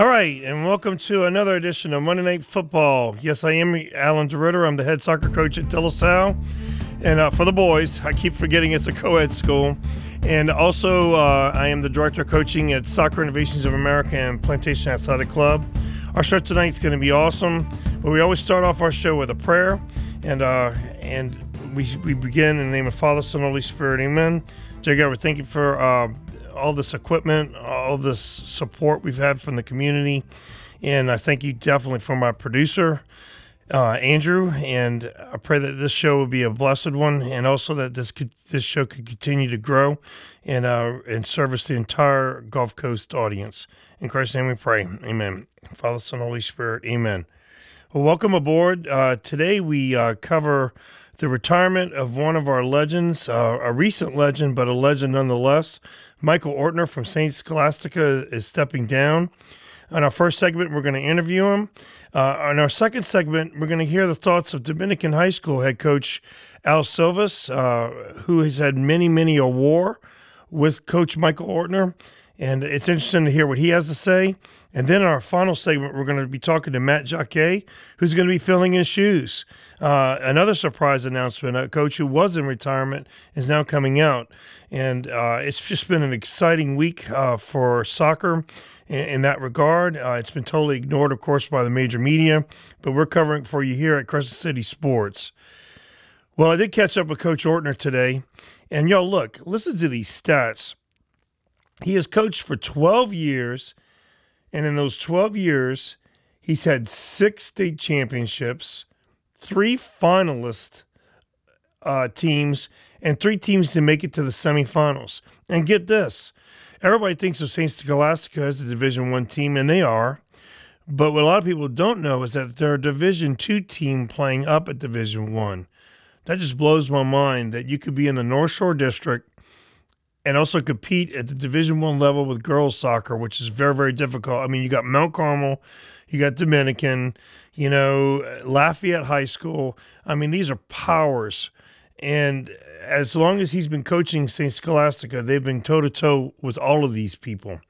All right, and welcome to another edition of Monday Night Football. Yes, I am Alan DeRitter. I'm the head soccer coach at De La Salle. And uh, for the boys, I keep forgetting it's a co ed school. And also, uh, I am the director of coaching at Soccer Innovations of America and Plantation Athletic Club. Our show tonight is going to be awesome, but we always start off our show with a prayer. And uh, and we, we begin in the name of Father, Son, Holy Spirit. Amen. Dear God, we thank you for uh, all this equipment, all this support we've had from the community. And I thank you definitely for my producer, uh, Andrew. And I pray that this show will be a blessed one, and also that this could, this show could continue to grow and uh, and service the entire Gulf Coast audience. In Christ's name, we pray. Amen. Father, Son, Holy Spirit. Amen. Well, welcome aboard. Uh, today we uh, cover the retirement of one of our legends, uh, a recent legend, but a legend nonetheless. Michael Ortner from St. Scholastica is stepping down. On our first segment, we're going to interview him. Uh, our second segment, we're going to hear the thoughts of Dominican High School head coach Al Silvas, uh, who has had many, many a war with Coach Michael Ortner. And it's interesting to hear what he has to say. And then in our final segment, we're going to be talking to Matt Jacquet, who's going to be filling his shoes. Uh, another surprise announcement a coach who was in retirement is now coming out. And uh, it's just been an exciting week uh, for soccer in, in that regard. Uh, it's been totally ignored, of course, by the major media, but we're covering for you here at Crescent City Sports. Well, I did catch up with Coach Ortner today. And y'all, look, listen to these stats. He has coached for 12 years, and in those 12 years, he's had six state championships, three finalist uh, teams, and three teams to make it to the semifinals. And get this everybody thinks of St. Scholastica as a Division One team, and they are. But what a lot of people don't know is that they're a Division Two team playing up at Division One. That just blows my mind that you could be in the North Shore District and also compete at the Division One level with girls soccer, which is very very difficult. I mean, you got Mount Carmel, you got Dominican, you know Lafayette High School. I mean, these are powers, and as long as he's been coaching St. Scholastica, they've been toe to toe with all of these people.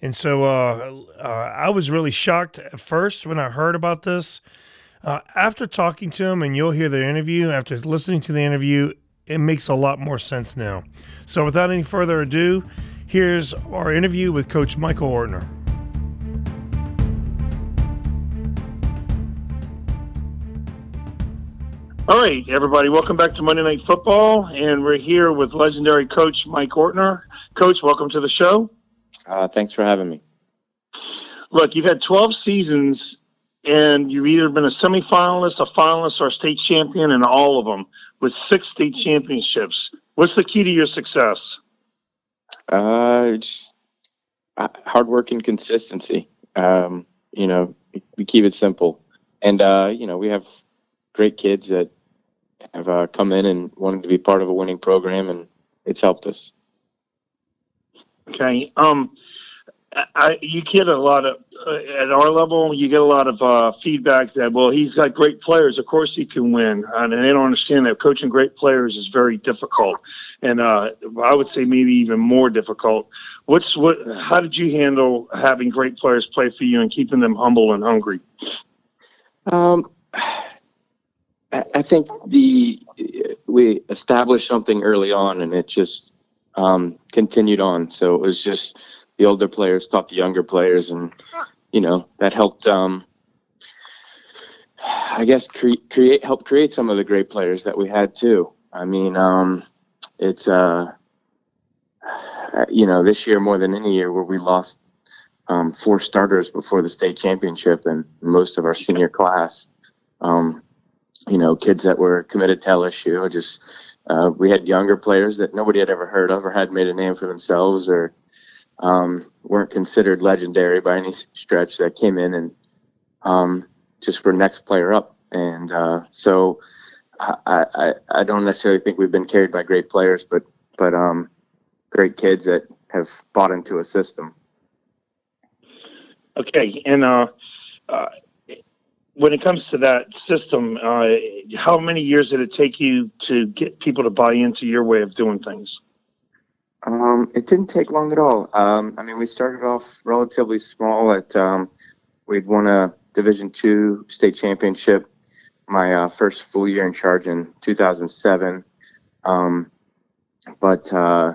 And so uh, uh, I was really shocked at first when I heard about this. Uh, after talking to him, and you'll hear the interview, after listening to the interview, it makes a lot more sense now. So, without any further ado, here's our interview with Coach Michael Ortner. All right, everybody, welcome back to Monday Night Football, and we're here with legendary coach Mike Ortner. Coach, welcome to the show. Uh, thanks for having me. Look, you've had 12 seasons, and you've either been a semifinalist, a finalist, or a state champion in all of them with six state championships. What's the key to your success? Uh, just uh, hard work and consistency. Um, you know, we keep it simple, and uh, you know, we have great kids that have uh, come in and wanted to be part of a winning program, and it's helped us. Okay. Um, I, you get a lot of uh, at our level. You get a lot of uh, feedback that well, he's got great players. Of course, he can win, and they don't understand that coaching great players is very difficult, and uh, I would say maybe even more difficult. What's what? How did you handle having great players play for you and keeping them humble and hungry? Um, I think the we established something early on, and it just um, continued on. So it was just the older players taught the younger players, and you know that helped. Um, I guess cre- create help create some of the great players that we had too. I mean, um, it's uh, you know this year more than any year where we lost um, four starters before the state championship and most of our senior class. Um, you know, kids that were committed to LSU. Just uh, we had younger players that nobody had ever heard of or had made a name for themselves or um, weren't considered legendary by any stretch that came in and um, just for next player up. And uh, so I, I, I don't necessarily think we've been carried by great players, but but um, great kids that have bought into a system. Okay, and uh, uh, when it comes to that system, uh, how many years did it take you to get people to buy into your way of doing things? Um, it didn't take long at all. Um, I mean, we started off relatively small. At um, we'd won a Division two state championship my uh, first full year in charge in 2007. Um, but uh,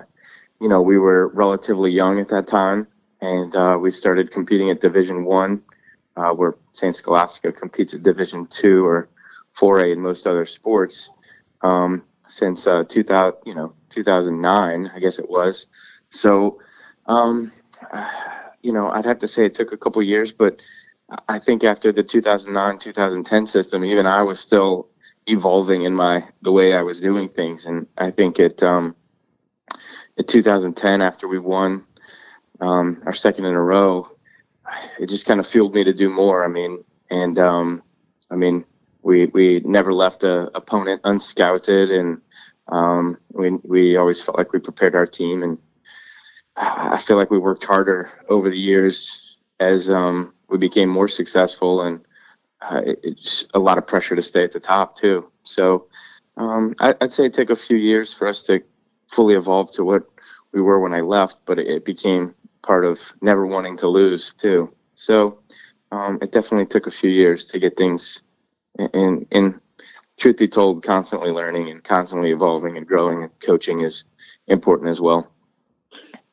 you know, we were relatively young at that time, and uh, we started competing at Division One, uh, where Saint Scholastica competes at Division Two or 4A in most other sports. Um, since uh, 2000, you know, 2009, I guess it was. So, um, you know, I'd have to say it took a couple years, but I think after the 2009 2010 system, even I was still evolving in my the way I was doing things, and I think it um, in 2010 after we won um, our second in a row, it just kind of fueled me to do more. I mean, and um, I mean, we we never left a opponent unscouted, and um, we we always felt like we prepared our team, and I feel like we worked harder over the years as um, we became more successful, and uh, it, it's a lot of pressure to stay at the top too. So um, I, would say it took a few years for us to fully evolve to what we were when I left, but it, it became part of never wanting to lose too. So um, it definitely took a few years to get things in, in truth be told, constantly learning and constantly evolving and growing and coaching is important as well.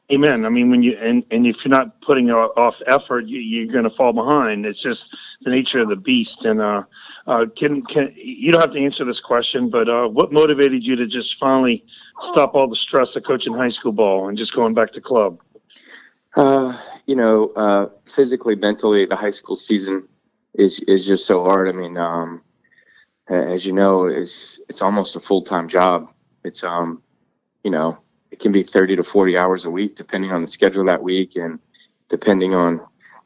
Amen. I mean, when you and, and if you're not putting off effort, you, you're going to fall behind. It's just the nature of the beast. And uh, uh, can can you don't have to answer this question, but uh, what motivated you to just finally stop all the stress of coaching high school ball and just going back to club? Uh, you know, uh, physically, mentally, the high school season is is just so hard. I mean, um, as you know, it's it's almost a full time job. It's um, you know, it can be 30 to 40 hours a week depending on the schedule that week and depending on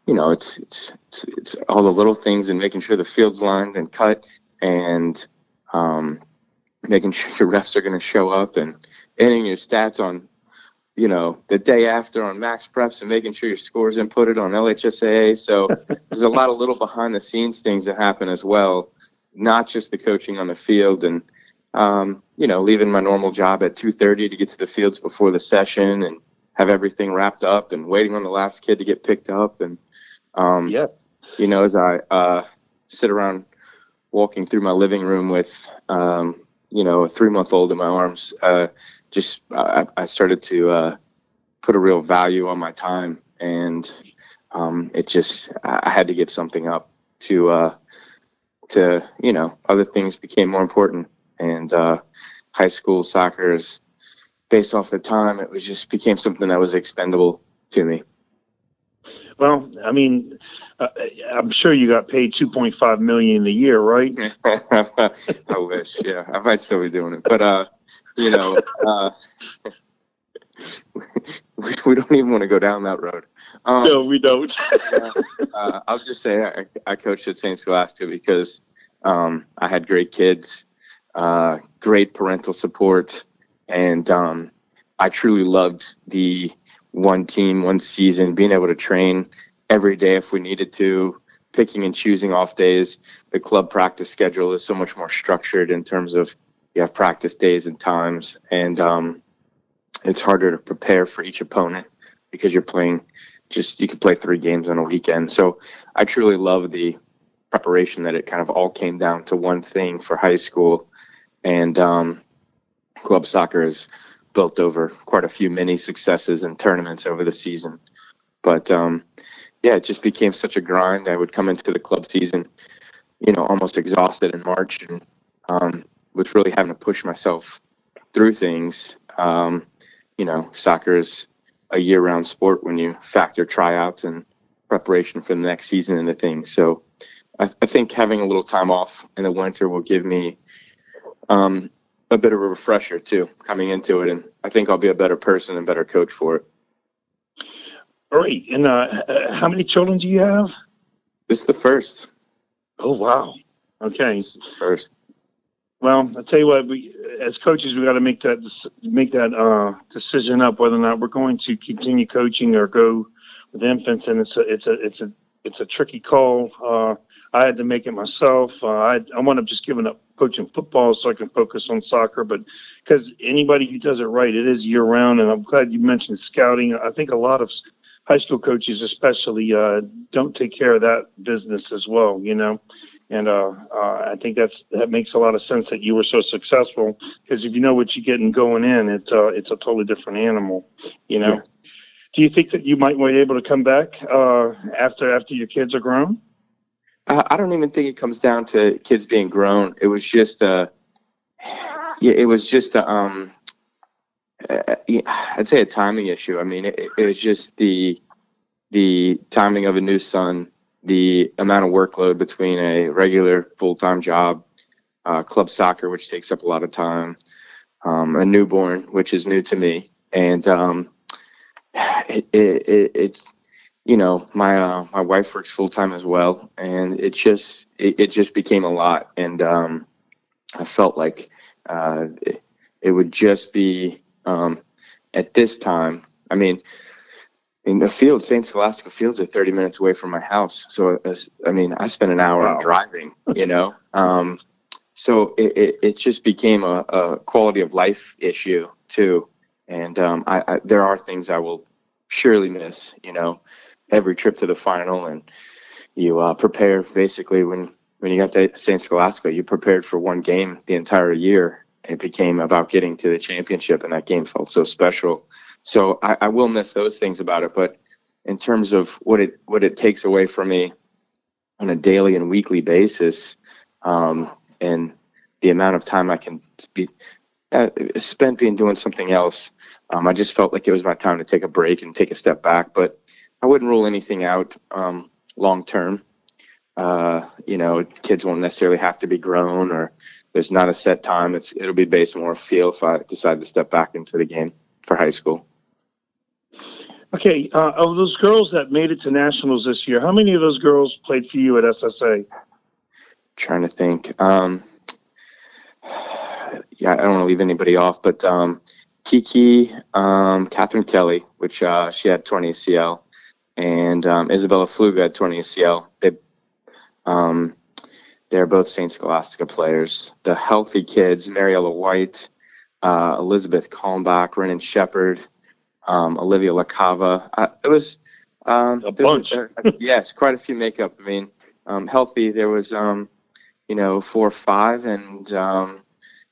you know it's it's it's, it's all the little things and making sure the field's lined and cut and um, making sure your refs are going to show up and ending your stats on you know the day after on MaxPreps and making sure your scores inputted on LHSAA. So there's a lot of little behind the scenes things that happen as well, not just the coaching on the field and um, you know, leaving my normal job at 2:30 to get to the fields before the session and have everything wrapped up and waiting on the last kid to get picked up and um, yeah, you know, as I uh, sit around walking through my living room with um, you know a three month old in my arms, uh, just I, I started to uh, put a real value on my time and um, it just I had to give something up to uh, to you know other things became more important and uh, high school soccer is based off the time. It was just became something that was expendable to me. Well, I mean, uh, I'm sure you got paid 2.5 million a year, right? I wish. Yeah, I might still be doing it, but uh, you know, uh, we, we don't even want to go down that road. Um, no, we don't. uh, I'll just say I, I coached at St. Scholastica because um, I had great kids uh, great parental support, and um, I truly loved the one team, one season, being able to train every day if we needed to, picking and choosing off days. The club practice schedule is so much more structured in terms of you have practice days and times, and um, it's harder to prepare for each opponent because you're playing just you could play three games on a weekend. So I truly love the preparation that it kind of all came down to one thing for high school and um, club soccer has built over quite a few mini successes and tournaments over the season. But um, yeah, it just became such a grind. I would come into the club season, you know, almost exhausted in March, and um, was really having to push myself through things. Um, you know, soccer is a year-round sport when you factor tryouts and preparation for the next season into things. So I, I think having a little time off in the winter will give me um, a bit of a refresher too coming into it, and I think I'll be a better person and better coach for it. All right, and uh, how many children do you have? This is the first. Oh wow. Okay. The first. Well, I tell you what, we as coaches we got to make that make that uh, decision up whether or not we're going to continue coaching or go with infants, and it's a it's a it's a it's a tricky call. Uh, I had to make it myself. Uh, I I wound up just giving up coaching football so I can focus on soccer, but because anybody who does it right, it is year round, and I'm glad you mentioned scouting. I think a lot of high school coaches, especially, uh, don't take care of that business as well. You know. And uh, uh, I think that's that makes a lot of sense that you were so successful because if you know what you're getting going in, it's uh, it's a totally different animal, you know. Yeah. Do you think that you might be able to come back uh, after after your kids are grown? I, I don't even think it comes down to kids being grown. It was just a, yeah, it was just a, um, uh, I'd say a timing issue. I mean, it, it was just the, the timing of a new son, the amount of workload between a regular full-time job, uh, club soccer, which takes up a lot of time, um, a newborn, which is new to me, and um, it, it, it, it's you know, my uh, my wife works full time as well, and it just it, it just became a lot, and um, I felt like uh, it, it would just be um, at this time. I mean, in the field, Saint Scholastica Fields are 30 minutes away from my house, so I mean, I spent an hour Wow. driving, you know. Um, so it, it, it just became a, a quality of life issue too, and um, I, I there are things I will surely miss, you know every trip to the final and you uh, prepare basically when when you got to St. Scholastica, you prepared for one game the entire year. It became about getting to the championship, and that game felt so special. So I, I will miss those things about it. But in terms of what it what it takes away from me on a daily and weekly basis, um, and the amount of time I can be uh, spent being doing something else, um, I just felt like it was my time to take a break and take a step back. But I wouldn't rule anything out um, long term. Uh, you know, kids won't necessarily have to be grown, or there's not a set time. It's it'll be based on more feel if I decide to step back into the game for high school. Okay, uh, of those girls that made it to nationals this year, how many of those girls played for you at SSA? Trying to think. Um, yeah, I don't want to leave anybody off, but um, Kiki, um, Catherine Kelly, which uh, she had 20 ACL, and um, Isabella Fluga had 20 ACL. They, um, they're both St. Scholastica players. The healthy kids, Mariella White, uh, Elizabeth Kalmbach, Renan Shepard, um, Olivia LaCava. Uh, it was um, A there was bunch. uh, yes, quite a few makeup. I mean, um, healthy. There was, um, you know, four or five, and um,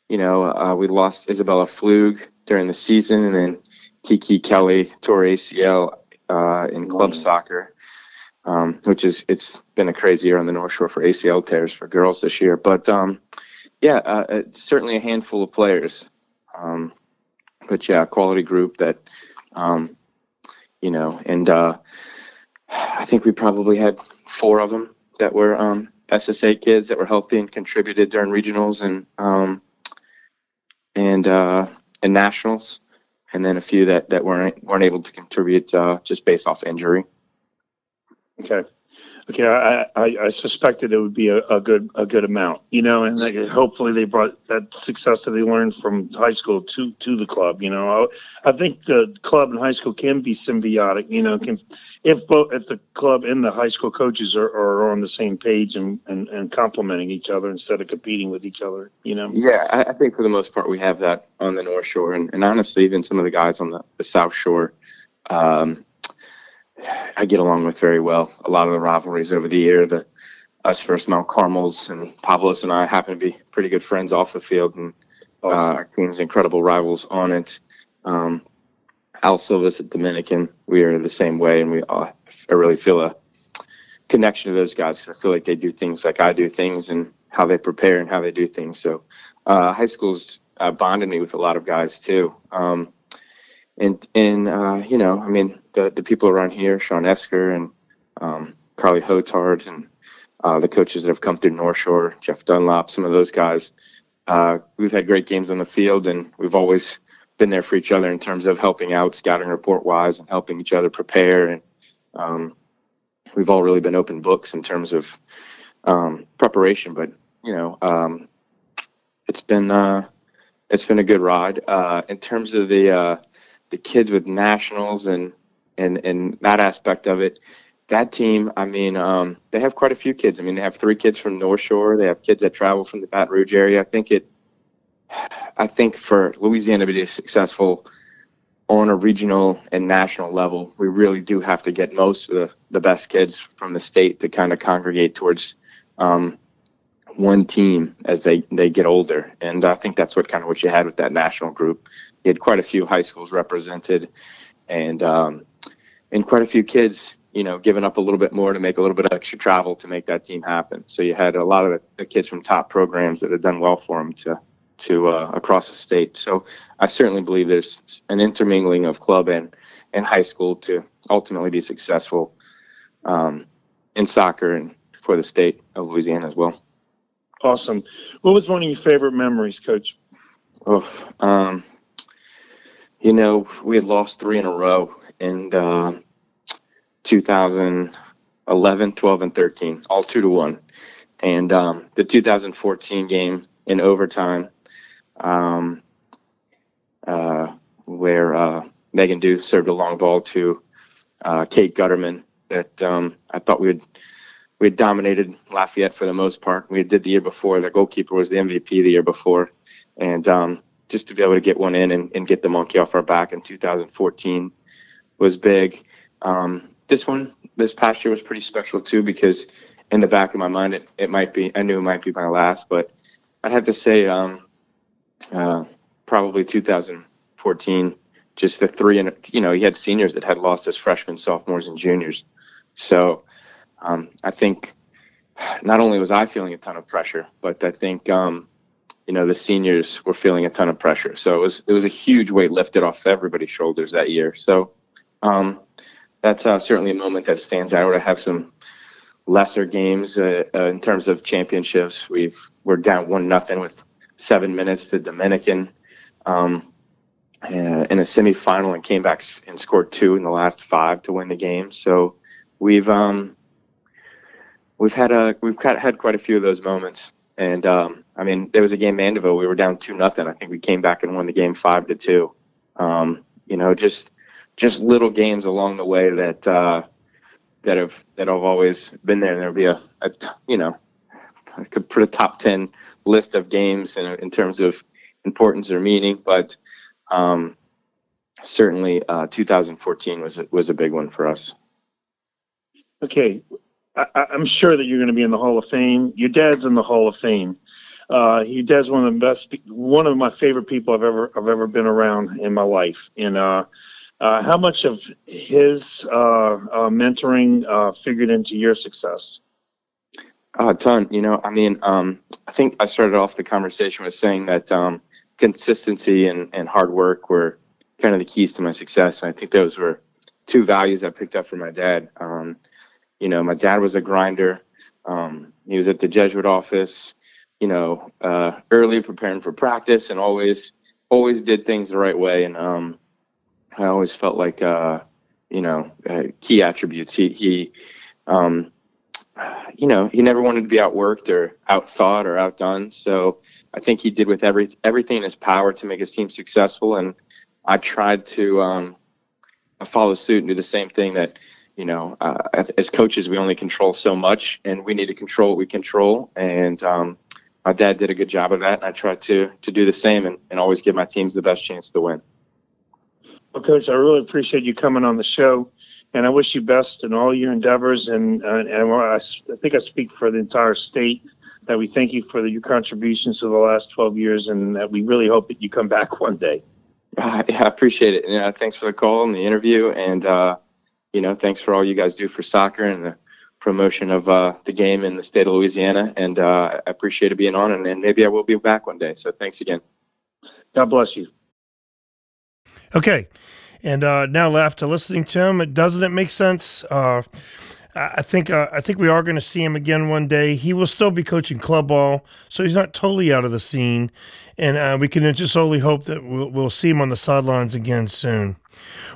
you know, uh, we lost Isabella Flug during the season, and then Kiki Kelly tore ACL uh, in club Wow. soccer, um, which is it's been a crazy year on the North Shore for ACL tears for girls this year. But um, yeah, uh, it's certainly a handful of players. Um, but yeah, quality group that, um, you know, and uh, I think we probably had four of them that were um, SSA kids that were healthy and contributed during regionals and um, and uh, and nationals, and then a few that that weren't weren't able to contribute uh, just based off injury. Okay. Okay, I, I, I suspected it would be a, a good a good amount, you know, and like, hopefully they brought that success that they learned from high school to to the club. You know, I, I think the club and high school can be symbiotic. You know, can if both if the club and the high school coaches are, are on the same page and, and, and complementing each other instead of competing with each other. You know. Yeah, I, I think for the most part we have that on the North Shore, and, and honestly, even some of the guys on the, the South Shore, um, I get along with very well. A lot of the rivalries over the year, the us versus Mount Carmel's and Pablos and I happen to be pretty good friends off the field, and uh, our team's incredible rivals on it. Um, Al Silva's at Dominican. We are the same way, and we uh, I really feel a connection to those guys. I feel like they do things like I do things, and how they prepare and how they do things. So, uh, high school's uh, bonded me with a lot of guys too. Um, and and uh, you know, I mean, the the people around here, Sean Esker and um, Carly Hotard, and uh, the coaches that have come through North Shore, Jeff Dunlop, some of those guys. Uh, we've had great games on the field, and we've always been there for each other in terms of helping out, scouting report wise, and helping each other prepare. And um, we've all really been open books in terms of um, preparation. But you know, um, it's been uh, it's been a good ride. Uh, in terms of the uh, the kids with nationals and and and that aspect of it, that team. I mean, um, they have quite a few kids. I mean, they have three kids from North Shore. They have kids that travel from the Baton Rouge area. I think it. I think for Louisiana to be successful on a regional and national level, we really do have to get most of the, the best kids from the state to kind of congregate towards um, one team as they, they get older. And I think that's what kind of what you had with that national group. You had quite a few high schools represented and um, and quite a few kids, you know, giving up a little bit more to make a little bit of extra travel to make that team happen. So you had a lot of the, kids from top programs that had done well for them to to uh, across the state. So I certainly believe there's an intermingling of club and, and high school to ultimately be successful um, in soccer and for the state of Louisiana as well. Awesome. What was one of your favorite memories, Coach? Oh, um, you know, we had lost three in a row in uh, 2011, 12, and 13, all two to one. And um, the 2014 game in overtime, um, uh, where uh, Megan Dew served a long ball to uh, Kate Gutterman that um, I thought we had we had dominated Lafayette for the most part. We did the year before. The goalkeeper was the MVP the year before, and um, just to be able to get one in and, and, get the monkey off our back in 2014 was big. Um, this one, this past year was pretty special too because in the back of my mind, it, it might be, I knew it might be my last, but I'd have to say um, uh, probably 2014, just the three, and you know, you had seniors that had lost as freshmen, sophomores, and juniors. So um, I think not only was I feeling a ton of pressure, but I think um, you know the seniors were feeling a ton of pressure. So it was it was a huge weight lifted off everybody's shoulders that year. So um, that's uh, certainly a moment that stands out. I have some lesser games uh, uh, in terms of championships. We've we're down one nothing with seven minutes to Dominican um, uh, in a semifinal and came back and scored two in the last five to win the game. So we've um, we've had a we've had quite a few of those moments. And um, I mean, there was a game Mandeville. We were down two nothing. I think we came back and won the game five to two. Um, you know, just just little games along the way that uh, that have that have always been there. And there'll be a, a you know, I could put a top ten list of games in, in terms of importance or meaning, but um, certainly uh, 2014 was was a big one for us. Okay, I, am sure that you're going to be in the Hall of Fame. Your dad's in the Hall of Fame. Uh, your dad's one of the best, one of my favorite people I've ever I've ever been around in my life. And uh, uh, how much of his uh, uh, mentoring uh, figured into your success? A ton. You know, I mean, um, I think I started off the conversation with saying that um, consistency and, and hard work were kind of the keys to my success. And I think those were two values I picked up from my dad. Um, you know, my dad was a grinder. Um, he was at the Jesuit office, you know, uh, early preparing for practice and always, always did things the right way. And um, I always felt like, uh, you know, uh, key attributes. He, he, um, you know, he never wanted to be outworked or outthought or outdone. So I think he did with every everything in his power to make his team successful. And I tried to um, follow suit and do the same thing that you know, uh, as coaches, we only control so much, and we need to control what we control. And um, my dad did a good job of that, and I try to to do the same, and, and always give my teams the best chance to win. Well, Coach, I really appreciate you coming on the show, and I wish you best in all your endeavors. And uh, and I, I think I speak for the entire state that we thank you for the, your contributions to the last 12 years, and that we really hope that you come back one day. Uh, yeah, I appreciate it. Yeah, thanks for the call and the interview, and. Uh, you know, thanks for all you guys do for soccer and the promotion of uh, the game in the state of Louisiana. And uh, I appreciate it being on, and, and maybe I will be back one day. So thanks again. God bless you. Okay. And uh, now left to listening to him, doesn't it make sense? Uh, I think uh, I think we are going to see him again one day. He will still be coaching club ball, so he's not totally out of the scene, and uh, we can just only hope that we'll, we'll see him on the sidelines again soon.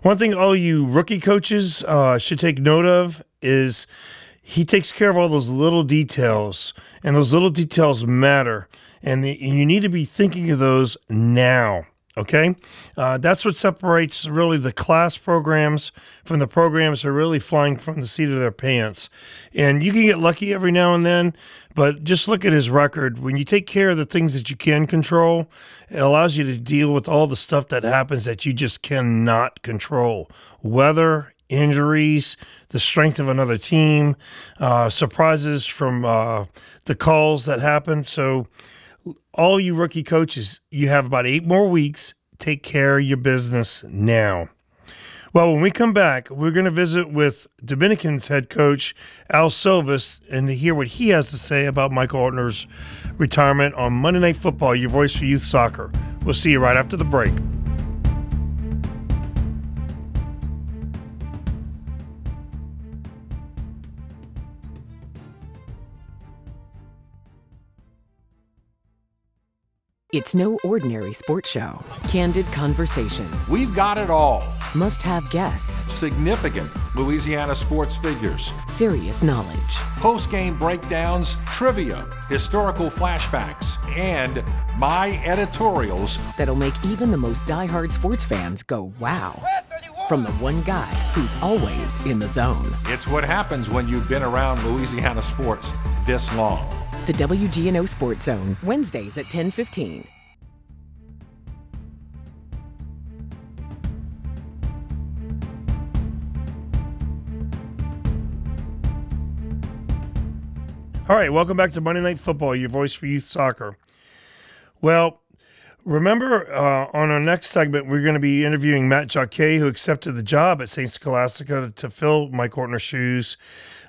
One thing all you rookie coaches uh, should take note of is he takes care of all those little details, and those little details matter. And, the, and you need to be thinking of those now. Okay, uh, that's what separates really the class programs from the programs that are really flying from the seat of their pants. And you can get lucky every now and then, but just look at his record. When you take care of the things that you can control, it allows you to deal with all the stuff that happens that you just cannot control. Weather, injuries, the strength of another team, uh, surprises from uh, the calls that happen. So, all you rookie coaches, you have about eight more weeks. Take care of your business now. Well, when we come back, we're going to visit with Dominicans head coach Al Silvas and to hear what he has to say about Michael Ortner's retirement on Monday Night Football, your voice for youth soccer. We'll see you right after the break. It's no ordinary sports show. Candid conversation. We've got it all. Must have guests. Significant Louisiana sports figures. Serious knowledge. Post game breakdowns, trivia, historical flashbacks, and my editorials that'll make even the most die-hard sports fans go, wow. From the one guy who's always in the zone. It's what happens when you've been around Louisiana sports this long. The WGNO Sports Zone, Wednesdays at 1015. All right, welcome back to Monday Night Football, your voice for youth soccer. Well, remember uh, on our next segment, we're going to be interviewing Matt Jacquet, who accepted the job at St. Scholastica to fill Mike Ortner's shoes.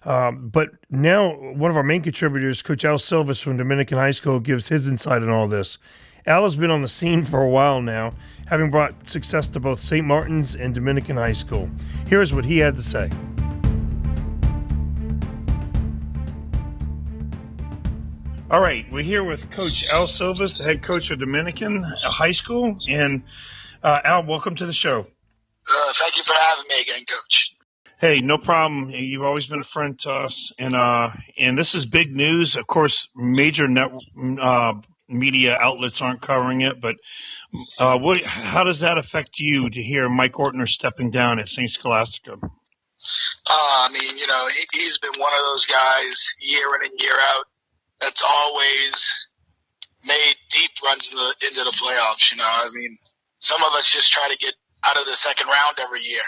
Um, but now, one of our main contributors, Coach Al Silvas from Dominican High School, gives his insight on all this. Al has been on the scene for a while now, having brought success to both St. Martin's and Dominican High School. Here's what he had to say. All right, we're here with Coach Al Silvas, the head coach of Dominican High School. And uh, Al, welcome to the show. Uh, thank you for having me again, Coach. Hey, no problem. You've always been a friend to us, and uh, and this is big news. Of course, major net uh, media outlets aren't covering it, but uh, what? How does that affect you to hear Mike Ortner stepping down at Saint Scholastica? Uh, I mean, you know, he, he's been one of those guys year in and year out that's always made deep runs in the, into the playoffs. You know, I mean, some of us just try to get out of the second round every year.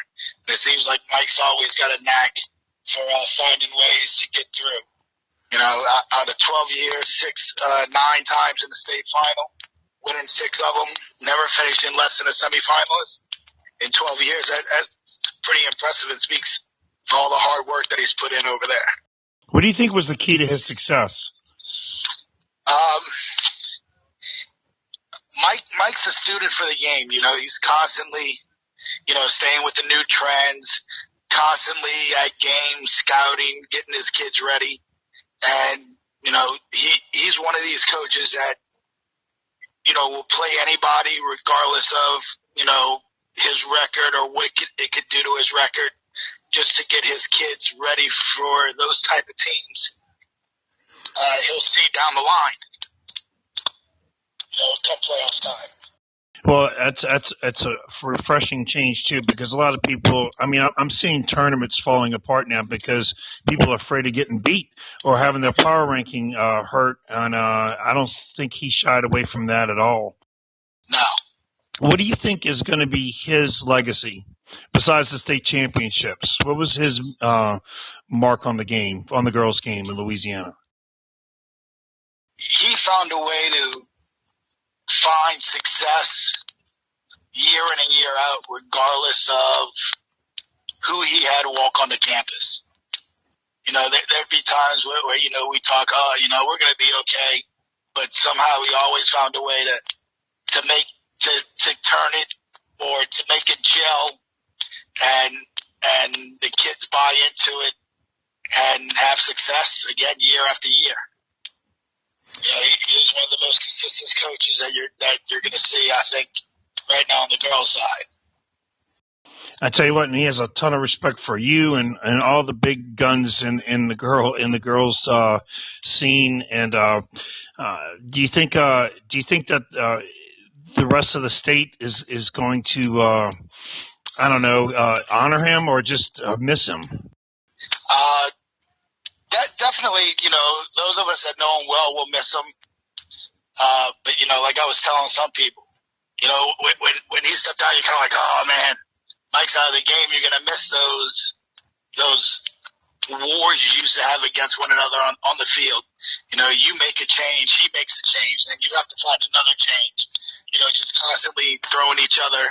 And it seems like Mike's always got a knack for uh, finding ways to get through. You know, out of 12 years, six, uh, nine times in the state final, winning six of them, never finishing less than a semifinalist in 12 years. That, that's pretty impressive and speaks for all the hard work that he's put in over there. What do you think was the key to his success? Um, Mike Mike's a student for the game. You know, he's constantly, you know, staying with the new trends, constantly at games, scouting, getting his kids ready, and you know, he he's one of these coaches that, you know, will play anybody regardless of you know his record or what it could, it could do to his record, just to get his kids ready for those type of teams. Uh, he'll see down the line you know, come playoff time. Well, that's that's that's a refreshing change too, because a lot of people. I mean, I'm seeing tournaments falling apart now because people are afraid of getting beat or having their power ranking uh, hurt, and uh, I don't think he shied away from that at all. No. What do you think is going to be his legacy besides the state championships? What was his uh, mark on the game, on the girls' game in Louisiana? He found a way to find success year in and year out, regardless of who he had walk on the campus. You know, there, there'd be times where, where, you know, we talk, oh, you know, we're going to be okay. But somehow he always found a way to, to make, to, to turn it or to make it gel and, and the kids buy into it and have success again year after year. Yeah, he, he's one of the most consistent coaches that you're that you're going to see. I think right now on the girls' side. I tell you what, and he has a ton of respect for you and, and all the big guns in, in the girl in the girls uh, scene. And uh, uh, do you think uh, do you think that uh, the rest of the state is is going to uh, I don't know honor him or just miss him? Uh, definitely, you know, those of us that know him well will miss him. Uh, but you know, like I was telling some people, you know, when when, when he stepped out, you're kind of like, oh man, Mike's out of the game. You're gonna miss those those wars you used to have against one another on, on the field. You know, you make a change, he makes a change, and you have to find another change. You know, just constantly throwing each other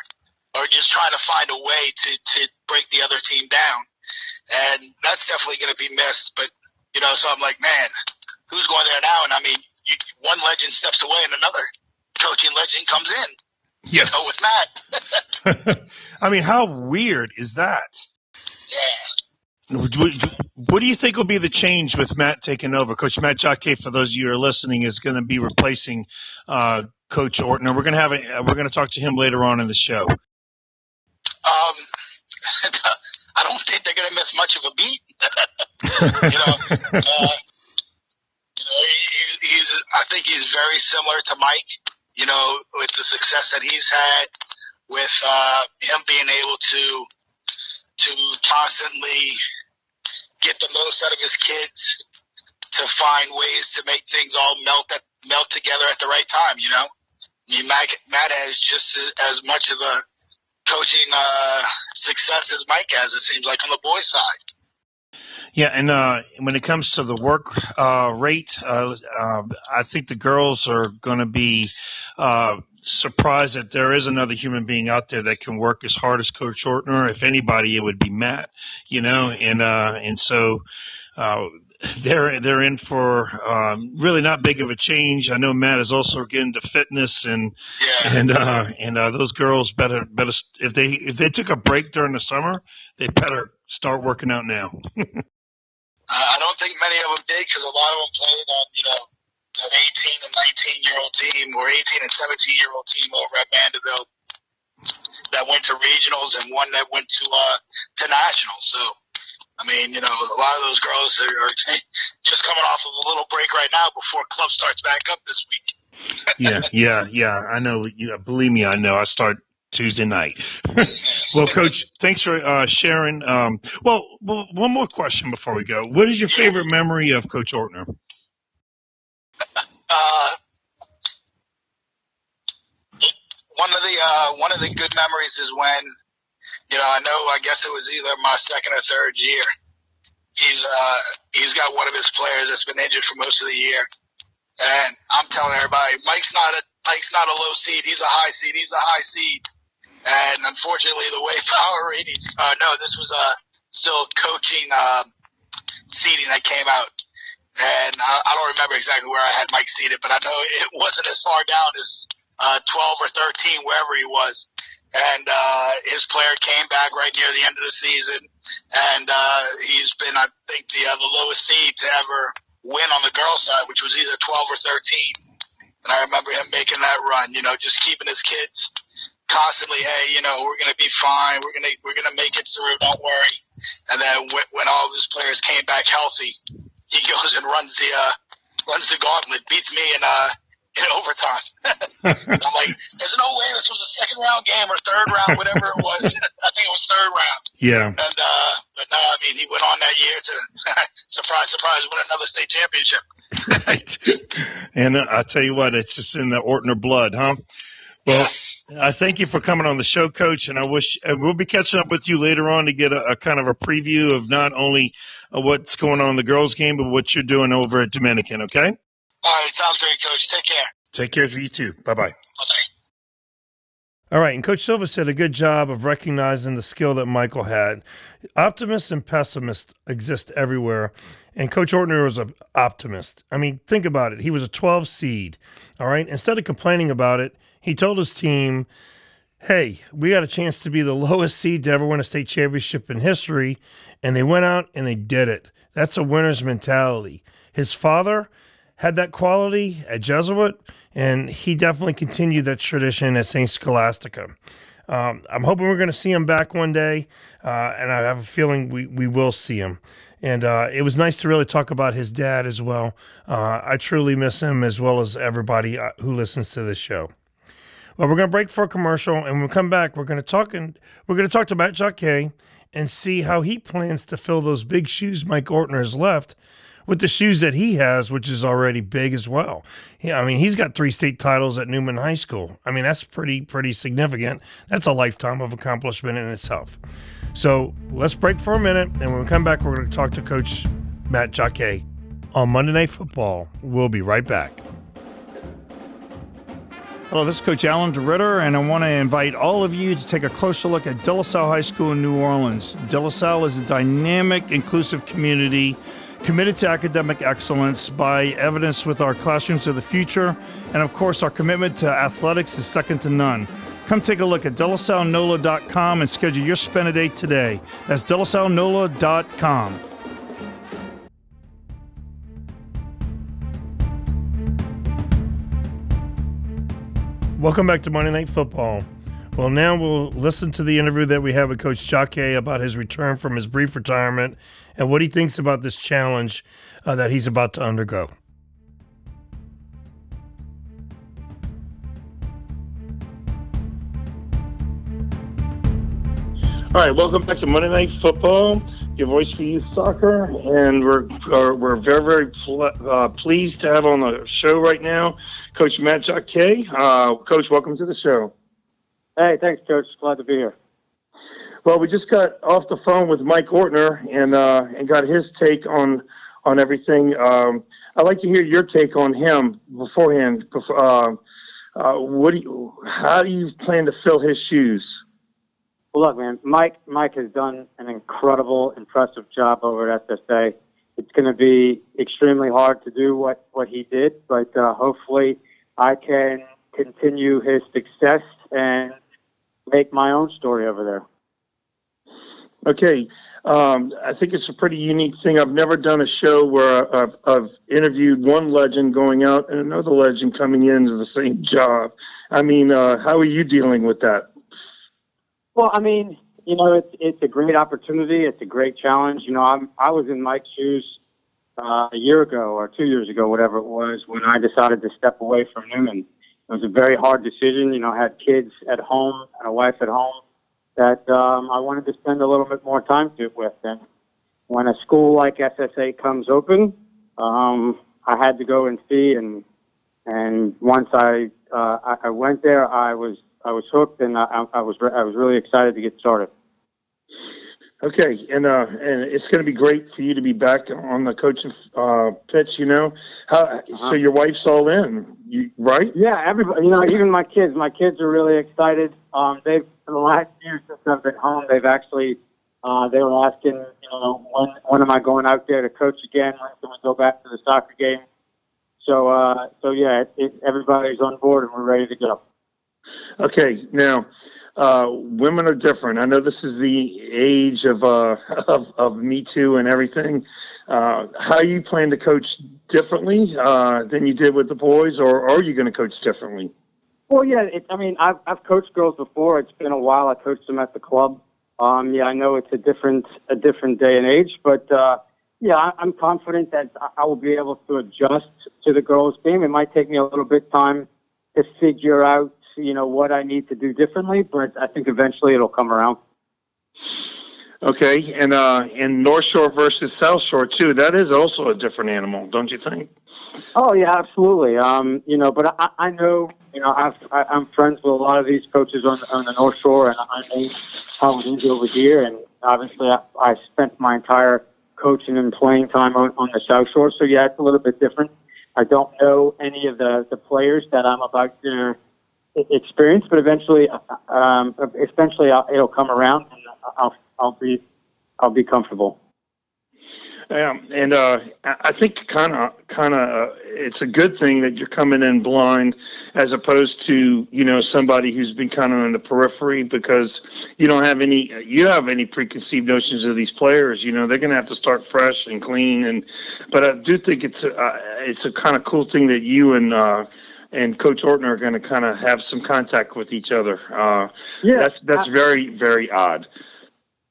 or just trying to find a way to, to break the other team down. And that's definitely going to be missed. But, you know, so I'm like, man, who's going there now? And I mean, you, one legend steps away and another coaching legend comes in. Yes. Know, with Matt. I mean, how weird is that? Yeah. What do you think will be the change with Matt taking over? Coach Matt Jacquet, for those of you who are listening, is going to be replacing uh, Coach Ortner. We're going to have a, we're going to talk to him later on in the show. Um, I don't think they're going to miss much of a beat. you know, uh, he, he's, I think he's very similar to Mike, you know, with the success that he's had, with uh, him being able to to constantly get the most out of his kids, to find ways to make things all melt at, melt together at the right time. You know, I mean, Matt, Matt has just as much of a coaching uh, success as Mike has. It seems like on the boys' side. Yeah, and uh, when it comes to the work uh, rate, uh, uh I think the girls are going to be uh, surprised that there is another human being out there that can work as hard as Coach Ortner. If anybody, it would be Matt. You know, and uh, and so they're they're in for um, really not big of a change. I know Matt is also getting to fitness and yeah. and uh, and uh, those girls better better if they if they took a break during the summer, they better start working out now. I don't think many of them did because a lot of them played on, you know, an 18 and 19 year old team or 18 and 17 year old team over at Vanderbilt that went to regionals and one that went to uh, to nationals. So, I mean, you know, a lot of those girls are, are just coming off of a little break right now before club starts back up this week. yeah, yeah, yeah. I know. You believe me, I know. I start Tuesday night. well, Coach, thanks for uh, sharing. Um, well, well, one more question before we go. What is your favorite memory of Coach Ortner? Uh, one of the uh, one of the good memories is when, you know, I know I guess it was either my second or third year. He's uh, he's got one of his players that's been injured for most of the year, and I'm telling everybody, Mike's not a Mike's not a low seed. He's a high seed. He's a high seed and unfortunately, the way power ratings, uh, no, this was uh, still coaching um, seating that came out. And I, I don't remember exactly where I had Mike seated, but I know it wasn't as far down as uh, 12 or 13, wherever he was. And uh, his player came back right near the end of the season, and uh, he's been, I think, the uh, the lowest seed to ever win on the girls' side, which was either 12 or 13. And I remember him making that run, you know, just keeping his kids constantly, hey, you know, we're to be fine. We're to we're to make it through. Don't worry. And then when, when all of his players came back healthy, he goes and runs the uh, runs the gauntlet, beats me in uh, in overtime. I'm like, there's no way this was a second round game or third round, whatever it was. I think it was third round. Yeah. And uh, but no, I mean, he went on that year to surprise, surprise, win another state championship. right. And uh, I tell you what, it's just in the Ortner blood, huh? Well, yes. I thank you for coming on the show, Coach, and I wish we'll be catching up with you later on to get a, a kind of a preview of not only uh, what's going on in the girls' game, but what you're doing over at Dominican. Okay. All right, sounds great, Coach. Take care. Take care for you too. Bye bye. Bye bye. All right, and Coach Silva said a good job of recognizing the skill that Michael had. Optimists and pessimists exist everywhere, and Coach Ortner was an optimist. I mean, think about it. He was a 12 seed. All right, instead of complaining about it, he told his team, hey, we got a chance to be the lowest seed to ever win a state championship in history. And they went out and they did it. That's a winner's mentality. His father had that quality at Jesuit, and he definitely continued that tradition at St. Scholastica. Um, I'm hoping we're going to see him back one day, uh, and I have a feeling we, we will see him. And uh, it was nice to really talk about his dad as well. Uh, I truly miss him as well as everybody uh, who listens to this show. Well, we're going to break for a commercial, and when we come back, we're going to talk and we're going to talk to Matt Jacquet and see how he plans to fill those big shoes Mike Ortner has left with the shoes that he has, which is already big as well. Yeah, I mean, he's got three state titles at Newman High School. I mean, that's pretty pretty significant. That's a lifetime of accomplishment in itself. So let's break for a minute, and when we come back, we're going to talk to Coach Matt Jacquet on Monday Night Football. We'll be right back. Hello, this is Coach Alan DeRitter, and I want to invite all of you to take a closer look at De La Salle High School in New Orleans. De La Salle is a dynamic, inclusive community committed to academic excellence by evidence with our classrooms of the future, and of course, our commitment to athletics is second to none. Come take a look at delasallenola.com and schedule your spend a day today. That's delasallenola.com. Welcome back to Monday Night Football. Well, now we'll listen to the interview that we have with Coach Jacquet about his return from his brief retirement and what he thinks about this challenge uh, that he's about to undergo. All right, welcome back to Monday Night Football, your voice for youth soccer, and we're uh, we're very very pl- uh, pleased to have on the show right now, Coach Matt Jacquet. Uh, Coach, welcome to the show. Hey, thanks, Coach. Glad to be here. Well, we just got off the phone with Mike Ortner and uh, and got his take on on everything. Um, I'd like to hear your take on him beforehand. Before, uh, uh, what do you, how do you plan to fill his shoes? Well, look, man, Mike Mike has done an incredible, impressive job over at SSA. It's going to be extremely hard to do what what he did, but uh, hopefully, I can continue his success and make my own story over there. Okay, um, I think it's a pretty unique thing. I've never done a show where I've, I've, interviewed one legend going out and another legend coming into the same job. I mean, uh, how are you dealing with that? Well, I mean, you know, it's it's a great opportunity. It's a great challenge. You know, I'm I was in Mike's shoes uh, a year ago or two years ago, whatever it was, when I decided to step away from Newman. It was a very hard decision. You know, I had kids at home and a wife at home that um, I wanted to spend a little bit more time with. And when a school like SSA comes open, um, I had to go and see. And and once I, uh, I I went there, I was I was hooked, and I, I was re- I was really excited to get started. Okay, and uh, and it's going to be great for you to be back on the coaching uh, pitch. You know, how uh-huh. so your wife's all in, you right? Yeah, everybody. You know, even my kids. My kids are really excited. Um, they've for the last year since I've been home, they've actually uh, they were asking, you know, when when am I going out there to coach again? When can we go back to the soccer game? So uh, so yeah, it, it, everybody's on board and we're ready to go. Okay, now uh, women are different. I know this is the age of uh, of, of Me Too and everything. Uh, how you plan to coach differently uh, than you did with the boys, or are you going to coach differently? Well, yeah. It, I mean, I've I've coached girls before. It's been a while. I coached them at the club. Um, yeah, I know it's a different a different day and age, but uh, yeah, I, I'm confident that I will be able to adjust to the girls' game. It might take me a little bit time to figure out you know what I need to do differently, but I think eventually it'll come around. Okay, and uh, in North Shore versus South Shore too, that is also a different animal, don't you think? Oh yeah, absolutely. Um, you know, but I, I know, you know, I've, I, I'm friends with a lot of these coaches on on the North Shore, and I know how it is over here. And obviously, I, I spent my entire coaching and playing time on, on the South Shore, so yeah, it's a little bit different. I don't know any of the the players that I'm about to experience, but eventually, um, eventually it'll come around, and I'll I'll be I'll be comfortable. Yeah, and uh, I think kind of kind of uh, it's a good thing that you're coming in blind, as opposed to you know somebody who's been kind of in the periphery because you don't have any you have any preconceived notions of these players. You know they're going to have to start fresh and clean, and but I do think it's a, uh, it's a kind of cool thing that you and uh, and Coach Ortner are going to kind of have some contact with each other. Uh, Yeah, that's that's I- very very odd.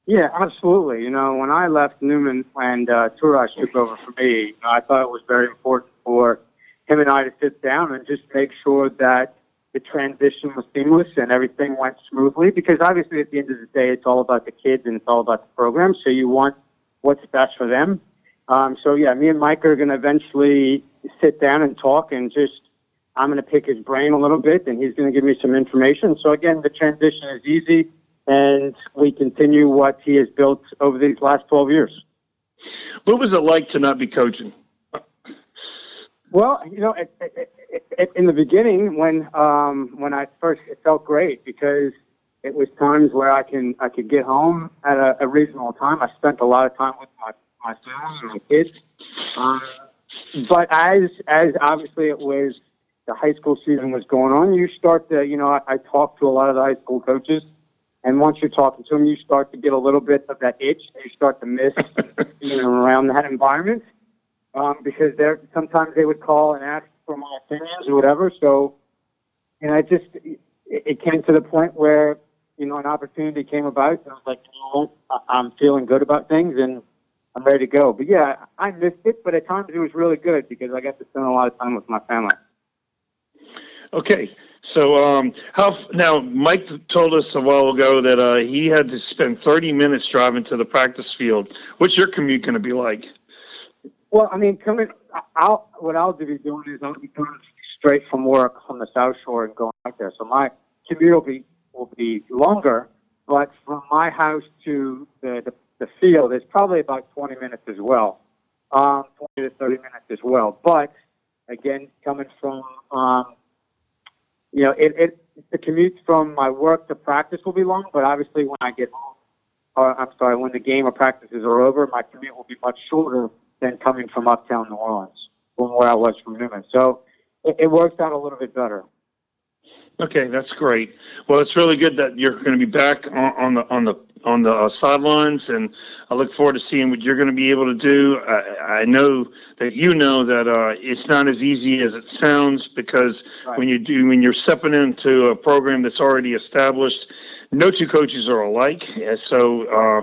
Yeah, absolutely. You know, when I left Newman and uh, Tourage took over for me, I thought it was very important for him and I to sit down and just make sure that the transition was seamless and everything went smoothly. Because obviously, at the end of the day, it's all about the kids and it's all about the program. So you want what's best for them. Um, so yeah, me and Mike are going to eventually sit down and talk and just. I'm going to pick his brain a little bit, and he's going to give me some information. So again, the transition is easy and we continue what he has built over these last 12 years. What was it like to not be coaching? Well, you know, it, it, it, in the beginning, when um, when I first, it felt great because it was times where I can I could get home at a, a reasonable time. I spent a lot of time with my my family and my kids. Um, but as as obviously it was the high school season was going on, you start to you know I, I talked to a lot of the high school coaches, and once you're talking to them, you start to get a little bit of that itch. You start to miss being around that environment um, because they're sometimes they would call and ask for my opinions or whatever. So, know, it just it, it came to the point where you know an opportunity came about, and I was like, you know. I- I'm feeling good about things, and I'm ready to go. But yeah, I missed it, but at times it was really good because I got to spend a lot of time with my family. Okay, so um, how now? Mike told us a while ago that uh, he had to spend 30 minutes driving to the practice field. What's your commute going to be like? Well, I mean, coming, I'll, what I'll be doing is I'll be coming straight from work on the South Shore and going out there. So my commute will be, will be longer, but from my house to the, the, the field is probably about 20 minutes as well. Um, 20 to 30 minutes as well. But again, coming from, um, you know, it, it, the commute from my work to practice will be long, but obviously when I get home, or I'm sorry, when the game or practices are over, my commute will be much shorter than coming from uptown New Orleans, from where I was from Newman. So it, it works out a little bit better. Okay, that's great. Well, it's really good that you're going to be back on, on the on the on the uh, sidelines, and I look forward to seeing what you're going to be able to do. I, I know that you know that uh, it's not as easy as it sounds because Right. when you do when you're stepping into a program that's already established, no two coaches are alike. And so uh,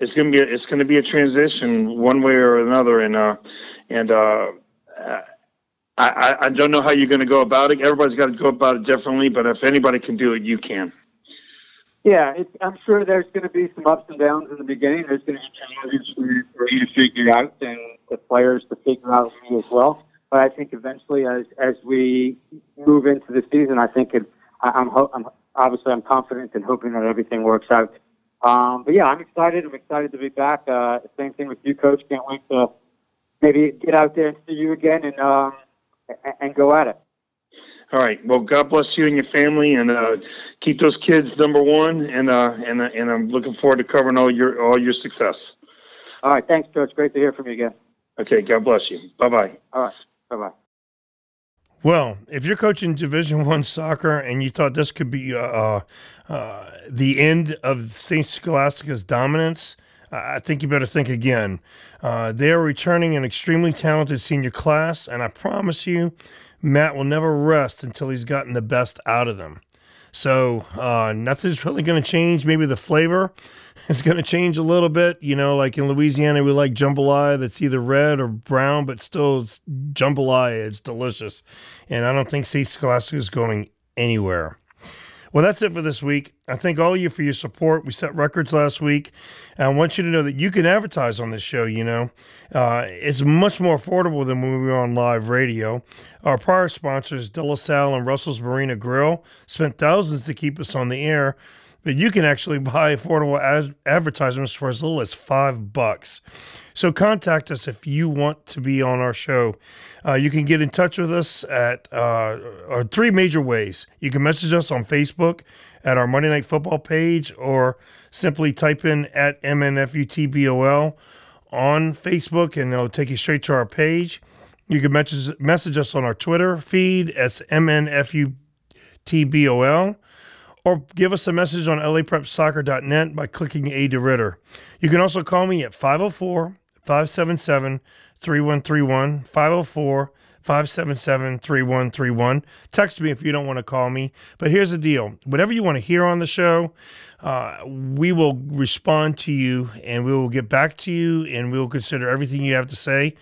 it's going to be a, it's going to be a transition one way or another, and uh, and uh, I, I, I don't know how you're going to go about it. Everybody's got to go about it differently, but if anybody can do it, you can. Yeah, I'm sure there's going to be some ups and downs in the beginning. There's going to be challenges for, for you to figure out and the players to figure out me as well. But I think eventually, as as we move into the season, I think it, I, I'm, ho- I'm obviously I'm confident and hoping that everything works out. Um, but yeah, I'm excited. I'm excited to be back. Uh, same thing with you, Coach. Can't wait to maybe get out there and see you again and um, and go at it. All right. Well, God bless you and your family, and uh, keep those kids number one. And uh, and uh, and I'm looking forward to covering all your all your success. All right, thanks, Coach. Great to hear from you again. Okay. God bless you. Bye bye. All right, bye bye. Well, if you're coaching Division One soccer and you thought this could be uh, uh, uh, the end of Saint Scholastica's dominance, I I think you better think again. Uh, they are returning an extremely talented senior class, and I promise you, Matt will never rest until he's gotten the best out of them. So uh, nothing's really going to change. Maybe the flavor is going to change a little bit. You know, like in Louisiana, we like jambalaya that's either red or brown, but still it's jambalaya. It's delicious. And I don't think Saint Scholastica is going anywhere. Well, that's it for this week. I thank all of you for your support. We set records last week. And I want you to know that you can advertise on this show, you know. Uh, it's much more affordable than when we were on live radio. Our prior sponsors, De La Salle and Russell's Marina Grill, spent thousands to keep us on the air. But you can actually buy affordable ad- advertisements for as little as five bucks. So contact us if you want to be on our show. Uh, you can get in touch with us at uh, three major ways. You can message us on Facebook at our Monday Night Football page, or simply type in at MNFUTBOL on Facebook, and it'll take you straight to our page. You can message message us on our Twitter feed as MNFUTBOL or give us a message on laprepsoccer.net by clicking A to Ritter. You can also call me at 504 577 3131. 504 577 3131. Text me if you don't want to call me. But here's the deal whatever you want to hear on the show, uh, we will respond to you and we will get back to you and we will consider everything you have to say.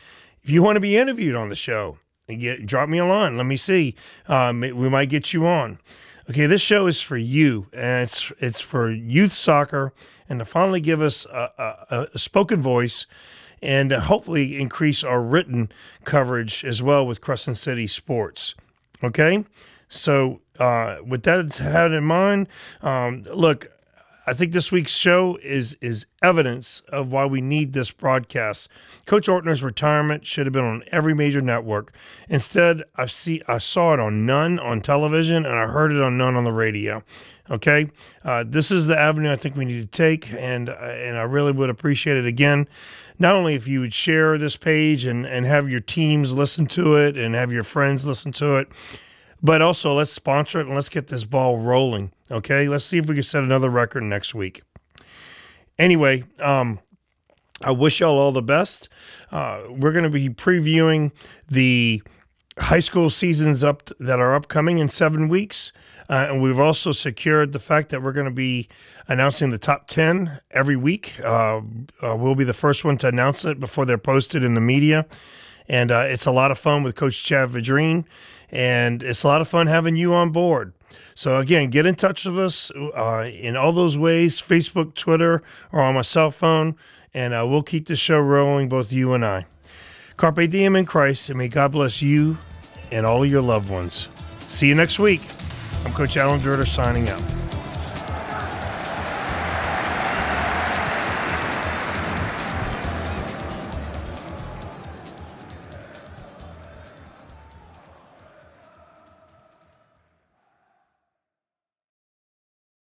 If you want to be interviewed on the show, get, drop me a line. Let me see. Um, we might get you on. Okay, this show is for you, and it's it's for youth soccer, and to finally give us a, a, a spoken voice, and hopefully increase our written coverage as well with Crescent City Sports. Okay, so uh, with that had in mind, um, look, I think this week's show is is evidence of why we need this broadcast. Coach Ortner's retirement should have been on every major network. Instead, I see I saw it on none on television, and I heard it on none on the radio. Okay, uh, this is the avenue I think we need to take, and uh, and I really would appreciate it again. Not only if you would share this page and and have your teams listen to it and have your friends listen to it but also, let's sponsor it and let's get this ball rolling. Okay, let's see if we can set another record next week. Anyway, um, I wish y'all all the best. Uh, we're going to be previewing the high school seasons up t- that are upcoming in seven weeks. Uh, and we've also secured the fact that we're going to be announcing the top 10 every week. Uh, uh, we'll be the first one to announce it before they're posted in the media. And uh, it's a lot of fun with Coach Chad Vidrine and it's a lot of fun having you on board. So again, get in touch with us uh, in all those ways: Facebook, Twitter, or on my cell phone, and uh, we'll keep the show rolling, both you and I. Carpe diem in Christ, and may God bless you and all your loved ones. See you next week. I'm Coach Alan Dritter signing out.